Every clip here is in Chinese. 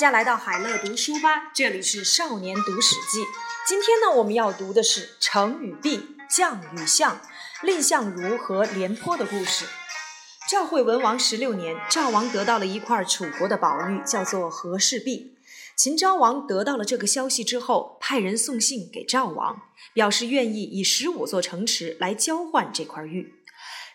大家来到海乐读书吧，这里是少年读史记。今天呢，我们要读的是成与弊、将与相、蔺相如和廉颇的故事。赵惠文王十六年，赵王得到了一块楚国的宝玉，叫做和氏璧。秦昭王得到了这个消息之后，派人送信给赵王，表示愿意以十五座城池来交换这块玉。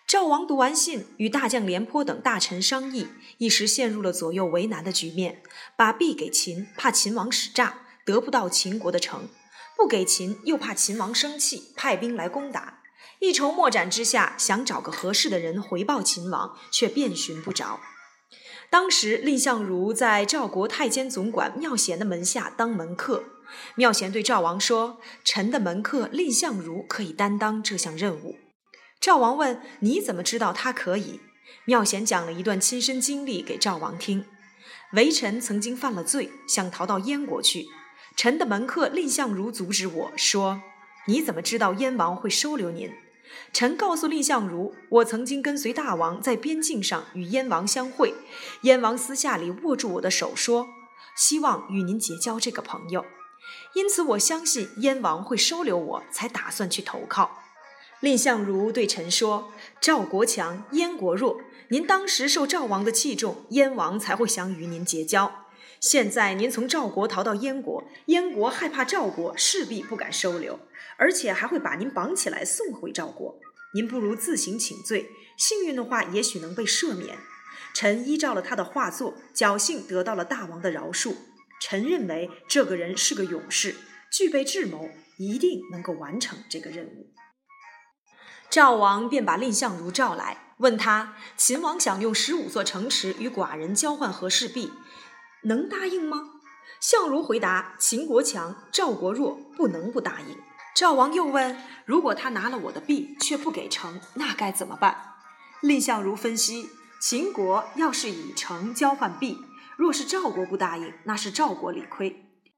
赵王读完信，与大将廉颇等大臣商议，一时陷入了左右为难的局面。把璧给秦，怕秦王使诈，得不到秦国的城；不给秦，又怕秦王生气，派兵来攻打。一筹莫展之下，想找个合适的人回报秦王，却遍寻不着。当时，蔺相如在赵国太监总管妙贤的门下当门客。妙贤对赵王说：“臣的门客蔺相如可以担当这项任务。”赵王问：“你怎么知道他可以？”妙贤讲了一段亲身经历给赵王听。微臣曾经犯了罪，想逃到燕国去。臣的门客蔺相如阻止我说：“你怎么知道燕王会收留您？”臣告诉蔺相如：“我曾经跟随大王在边境上与燕王相会，燕王私下里握住我的手说，希望与您结交这个朋友。因此我相信燕王会收留我，才打算去投靠。”蔺相如对臣说：“赵国强，燕国弱。您当时受赵王的器重，燕王才会想与您结交。现在您从赵国逃到燕国，燕国害怕赵国，势必不敢收留，而且还会把您绑起来送回赵国。您不如自行请罪，幸运的话，也许能被赦免。”臣依照了他的画作，侥幸得到了大王的饶恕。臣认为这个人是个勇士，具备智谋，一定能够完成这个任务。赵王便把蔺相如召来，问他：“秦王想用十五座城池与寡人交换和氏璧，能答应吗？”相如回答：“秦国强，赵国弱，不能不答应。”赵王又问：“如果他拿了我的璧却不给城，那该怎么办？”蔺相如分析：秦国要是以城交换璧，若是赵国不答应，那是赵国理亏；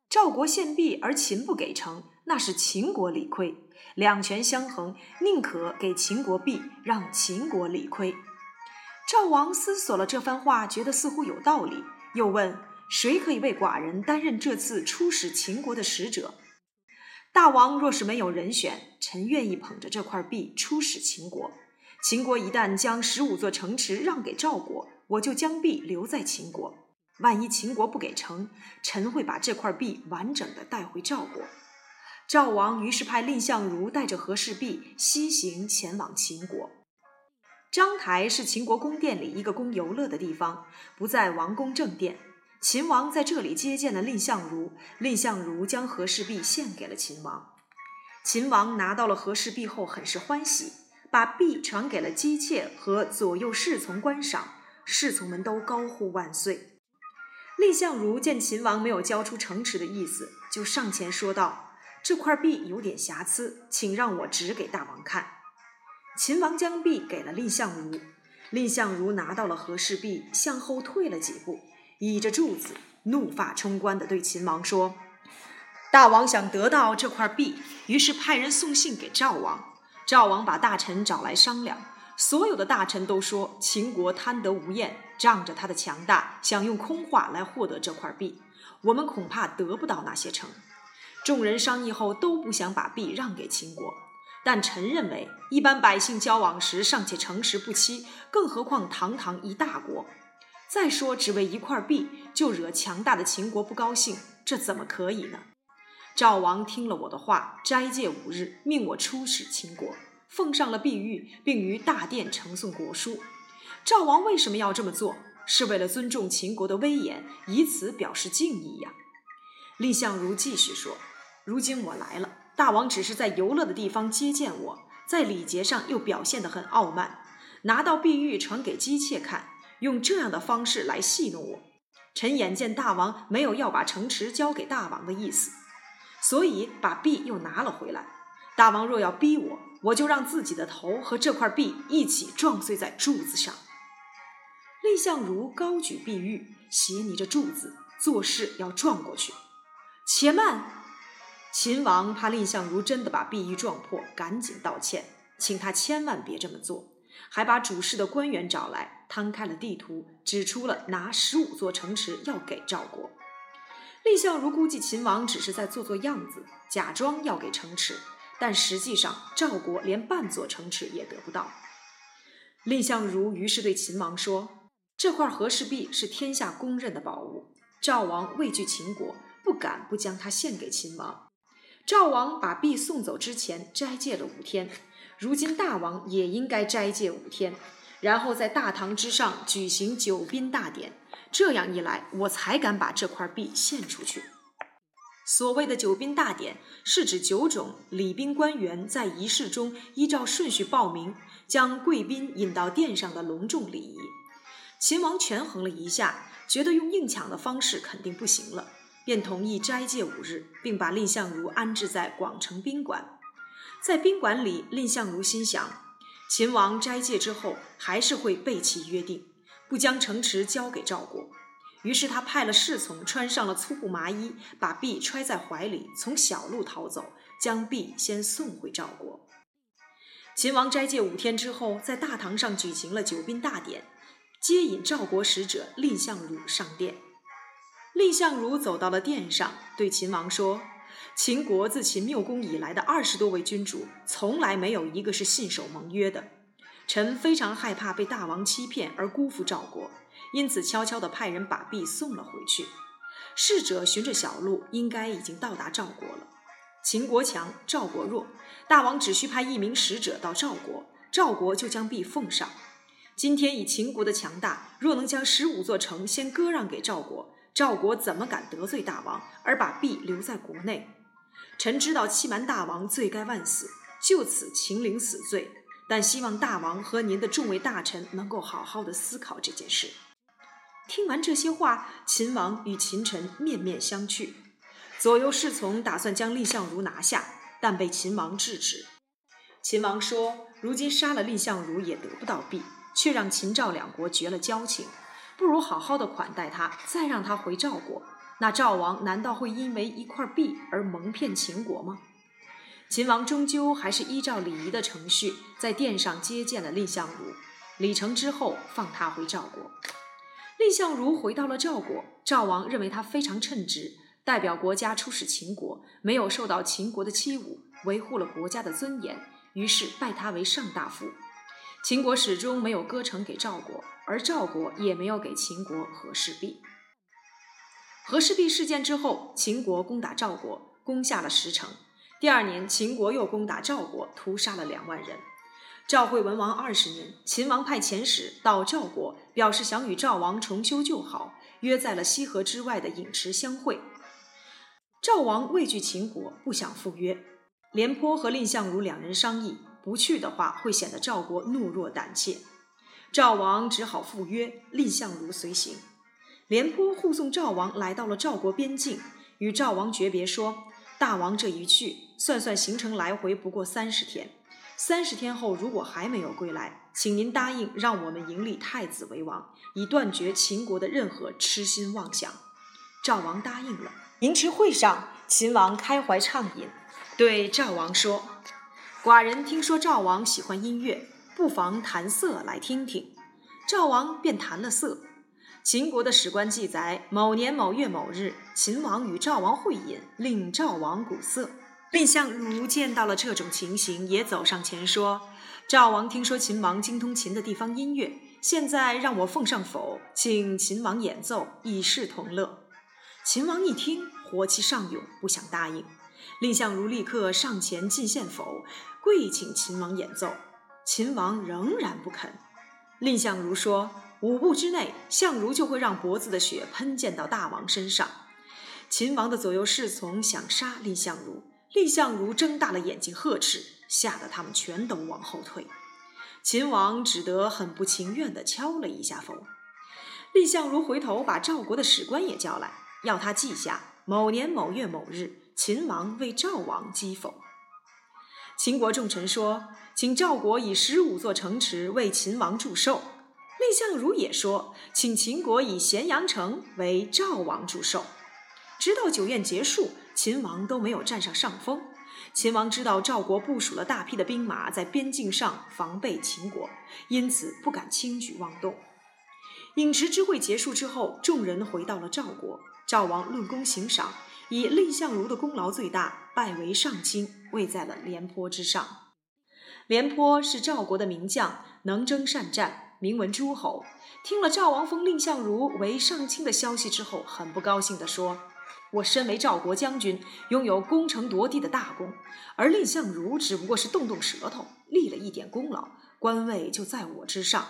赵国献璧而秦不给城，那是秦国理亏。两权相衡，宁可给秦国币，让秦国理亏。赵王思索了这番话，觉得似乎有道理，又问：谁可以为寡人担任这次出使秦国的使者？大王若是没有人选，臣愿意捧着这块币出使秦国。秦国一旦将十五座城池让给赵国，我就将币留在秦国。万一秦国不给城，臣会把这块币完整的带回赵国。赵王于是派蔺相如带着和氏璧西行前往秦国。章台是秦国宫殿里一个供游乐的地方，不在王宫正殿。秦王在这里接见了蔺相如，蔺相如将和氏璧献给了秦王。秦王拿到了和氏璧后，很是欢喜，把璧传给了姬妾和左右侍从观赏，侍从们都高呼万岁。蔺相如见秦王没有交出城池的意思，就上前说道。这块璧有点瑕疵，请让我指给大王看。秦王将璧给了蔺相如，蔺相如拿到了和氏璧，向后退了几步，倚着柱子，怒发冲冠地对秦王说：“大王想得到这块璧，于是派人送信给赵王。赵王把大臣找来商量，所有的大臣都说秦国贪得无厌，仗着他的强大，想用空话来获得这块璧，我们恐怕得不到那些城。”众人商议后都不想把璧让给秦国，但臣认为，一般百姓交往时尚且诚实不欺，更何况堂堂一大国。再说，只为一块璧就惹强大的秦国不高兴，这怎么可以呢？赵王听了我的话，斋戒五日，命我出使秦国，奉上了碧玉，并于大殿呈送国书。赵王为什么要这么做？是为了尊重秦国的威严，以此表示敬意呀。蔺相如继续说。如今我来了，大王只是在游乐的地方接见我，在礼节上又表现得很傲慢，拿到碧玉传给姬妾看，用这样的方式来戏弄我。臣眼见大王没有要把城池交给大王的意思，所以把璧又拿了回来。大王若要逼我，我就让自己的头和这块璧一起撞碎在柱子上。蔺相如高举碧玉，斜睨着柱子，做事要撞过去。且慢。秦王怕蔺相如真的把璧玉撞破，赶紧道歉，请他千万别这么做，还把主事的官员找来，摊开了地图，指出了拿十五座城池要给赵国。蔺相如估计秦王只是在做做样子，假装要给城池，但实际上赵国连半座城池也得不到。蔺相如于是对秦王说：“这块和氏璧是天下公认的宝物，赵王畏惧秦国，不敢不将它献给秦王。赵王把璧送走之前斋戒了五天。”如今大王也应该斋戒五天，然后在大堂之上举行九宾大典。这样一来，我才敢把这块璧献出去。所谓的九宾大典，是指九种礼宾官员在仪式中依照顺序报名，将贵宾引到殿上的隆重礼仪。秦王权衡了一下，觉得用硬抢的方式肯定不行了，便同意斋戒五日，并把蔺相如安置在广城宾馆。在宾馆里，蔺相如心想：秦王斋戒之后，还是会背弃约定，不将城池交给赵国。于是他派了侍从，穿上了粗布麻衣，把璧揣在怀里，从小路逃走，将璧先送回赵国。秦王斋戒五天之后，在大堂上举行了酒宾大典，接引赵国使者蔺相如上殿。蔺相如走到了殿上，对秦王说。秦国自秦缪公以来的二十多位君主，从来没有一个是信守盟约的。臣非常害怕被大王欺骗而辜负赵国，因此悄悄地派人把璧送了回去。侍者循着小路，应该已经到达赵国了。秦国强，赵国弱，大王只需派一名使者到赵国，赵国就将璧奉上。今天以秦国的强大，若能将十五座城先割让给赵国，赵国怎么敢得罪大王而把璧留在国内？臣知道欺瞒大王罪该万死，就此秦领死罪。但希望大王和您的众位大臣能够好好的思考这件事。听完这些话，秦王与秦臣面面相觑。左右侍从打算将蔺相如拿下，但被秦王制止。秦王说：“如今杀了蔺相如也得不到璧，却让秦赵两国绝了交情，不如好好的款待他，再让他回赵国。”那赵王难道会因为一块璧而蒙骗秦国吗？秦王终究还是依照礼仪的程序，在殿上接见了蔺相如。礼成之后，放他回赵国。蔺相如回到了赵国，赵王认为他非常称职，代表国家出使秦国，没有受到秦国的欺侮，维护了国家的尊严，于是拜他为上大夫。秦国始终没有割城给赵国，而赵国也没有给秦国和氏璧。和氏璧事件之后，秦国攻打赵国，攻下了十城。第二年，秦国又攻打赵国，屠杀了两万人。赵惠文王二十年，秦王派遣使到赵国，表示想与赵王重修旧好，约在了西河之外的颍池相会。赵王畏惧秦国，不想赴约。廉颇和蔺相如两人商议，不去的话会显得赵国懦弱胆怯。赵王只好赴约，蔺相如随行。廉颇护送赵王来到了赵国边境，与赵王诀别说：“大王这一去，算算行程来回不过三十天。三十天后如果还没有归来，请您答应让我们迎立太子为王，以断绝秦国的任何痴心妄想。”赵王答应了。迎池会上，秦王开怀畅饮，对赵王说：“寡人听说赵王喜欢音乐，不妨弹瑟来听听。”赵王便弹了瑟。秦国的史官记载，某年某月某日，秦王与赵王会饮，令赵王鼓瑟。蔺相如见到了这种情形，也走上前说：“赵王听说秦王精通秦的地方音乐，现在让我奉上否，请秦王演奏，以示同乐。”秦王一听，火气上涌，不想答应。蔺相如立刻上前进献否，跪请秦王演奏。秦王仍然不肯。蔺相如说。五步之内，相如就会让脖子的血喷溅到大王身上。秦王的左右侍从想杀蔺相如，蔺相如睁大了眼睛呵斥，吓得他们全都往后退。秦王只得很不情愿地敲了一下否。蔺相如回头把赵国的史官也叫来，要他记下某年某月某日，秦王为赵王击否。秦国重臣说，请赵国以十五座城池为秦王祝寿。蔺相如也说，请秦国以咸阳城为赵王祝寿。直到酒宴结束，秦王都没有占上上风。秦王知道赵国部署了大批的兵马在边境上防备秦国，因此不敢轻举妄动。饮食之会结束之后，众人回到了赵国。赵王论功行赏，以蔺相如的功劳最大，拜为上卿，位在了廉颇之上。廉颇是赵国的名将，能征善战，名闻诸侯。听了赵王封蔺相如为上卿的消息之后，很不高兴地说：“我身为赵国将军，拥有攻城夺地的大功，而蔺相如只不过是动动舌头，立了一点功劳，官位就在我之上。”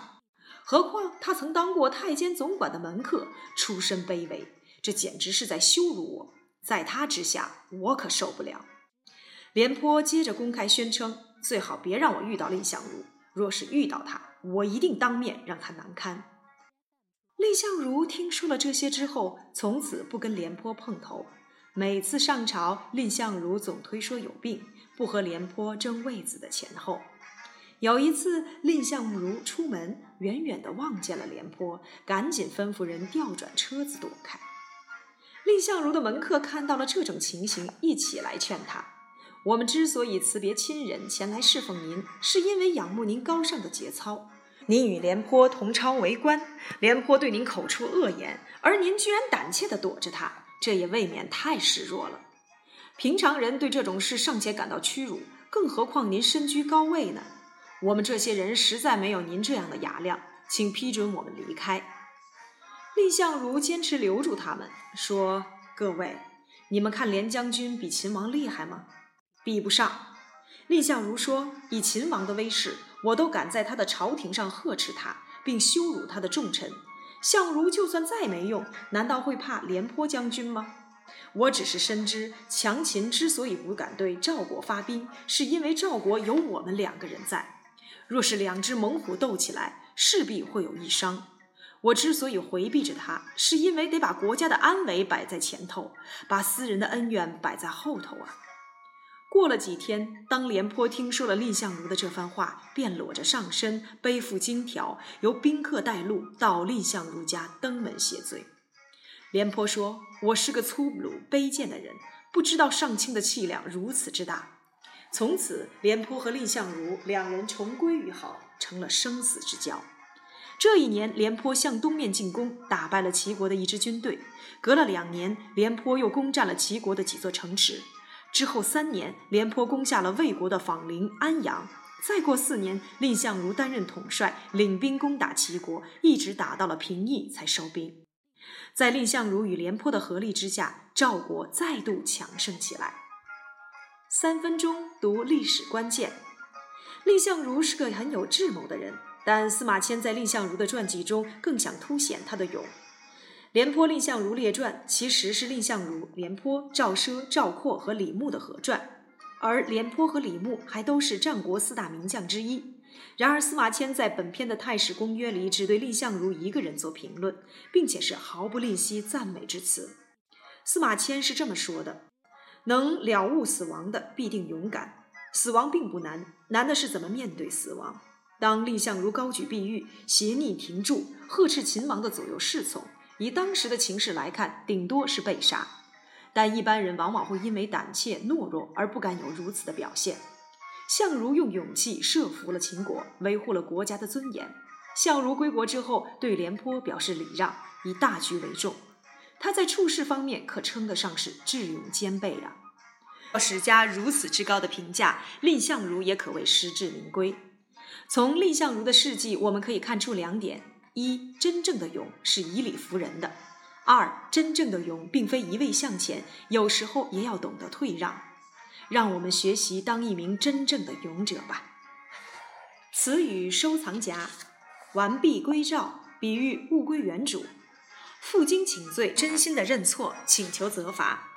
何况他曾当过太监总管的门客，出身卑微，这简直是在羞辱我。在他之下，我可受不了。廉颇接着公开宣称：“最好别让我遇到蔺相如，若是遇到他，我一定当面让他难堪。”蔺相如听说了这些之后，从此不跟廉颇碰头。每次上朝，蔺相如总推说有病，不和廉颇争位子的前后。有一次，蔺相如出门，远远地望见了廉颇，赶紧吩咐人调转车子躲开。蔺相如的门客看到了这种情形，一起来劝他：“我们之所以辞别亲人前来侍奉您，是因为仰慕您高尚的节操。您与廉颇同朝为官，廉颇对您口出恶言，而您居然胆怯地躲着他，这也未免太示弱了。平常人对这种事尚且感到屈辱，更何况您身居高位呢？”我们这些人实在没有您这样的雅量，请批准我们离开。蔺相如坚持留住他们，说：“各位，你们看廉将军比秦王厉害吗？比不上。”蔺相如说：“以秦王的威势，我都敢在他的朝廷上呵斥他，并羞辱他的重臣。相如就算再没用，难道会怕廉颇将军吗？我只是深知，强秦之所以不敢对赵国发兵，是因为赵国有我们两个人在。”若是两只猛虎斗起来，势必会有一伤。我之所以回避着他，是因为得把国家的安危摆在前头，把私人的恩怨摆在后头啊。过了几天，当廉颇听说了蔺相如的这番话，便裸着上身，背负金条，由宾客带路到蔺相如家登门谢罪。廉颇说：“我是个粗鲁卑贱的人，不知道上卿的气量如此之大。”从此，廉颇和蔺相如两人重归于好，成了生死之交。这一年，廉颇向东面进攻，打败了齐国的一支军队。隔了两年，廉颇又攻占了齐国的几座城池。之后三年，廉颇攻下了魏国的坊陵、安阳。再过四年，蔺相如担任统帅，领兵攻打齐国，一直打到了平邑才收兵。在蔺相如与廉颇的合力之下，赵国再度强盛起来。三分钟读历史关键。蔺相如是个很有智谋的人，但司马迁在蔺相如的传记中更想凸显他的勇。《廉颇蔺相如列传》其实是蔺相如、廉颇、赵奢、赵括和李牧的合传，而廉颇和李牧还都是战国四大名将之一。然而，司马迁在本篇的《太史公约》里只对蔺相如一个人做评论，并且是毫不吝惜赞美之词。司马迁是这么说的。能了悟死亡的必定勇敢，死亡并不难，难的是怎么面对死亡。当蔺相如高举碧玉，挟逆停住，呵斥秦王的左右侍从，以当时的情势来看，顶多是被杀。但一般人往往会因为胆怯懦弱而不敢有如此的表现。相如用勇气设服了秦国，维护了国家的尊严。相如归国之后，对廉颇表示礼让，以大局为重。他在处事方面可称得上是智勇兼备啊！史家如此之高的评价，蔺相如也可谓实至名归。从蔺相如的事迹，我们可以看出两点：一，真正的勇是以理服人的；二，真正的勇并非一味向前，有时候也要懂得退让。让我们学习当一名真正的勇者吧。词语收藏夹，完璧归赵，比喻物归原主。负荆请罪，真心的认错，请求责罚；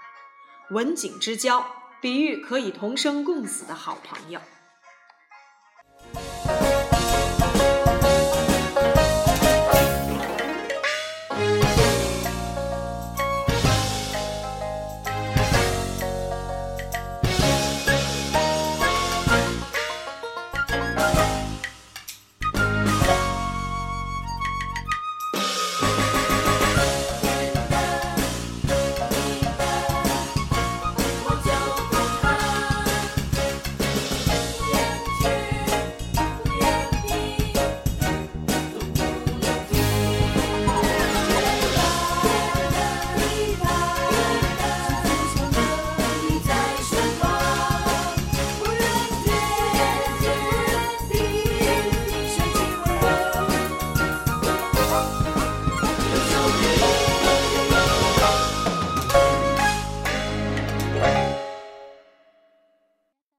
文景之交，比喻可以同生共死的好朋友。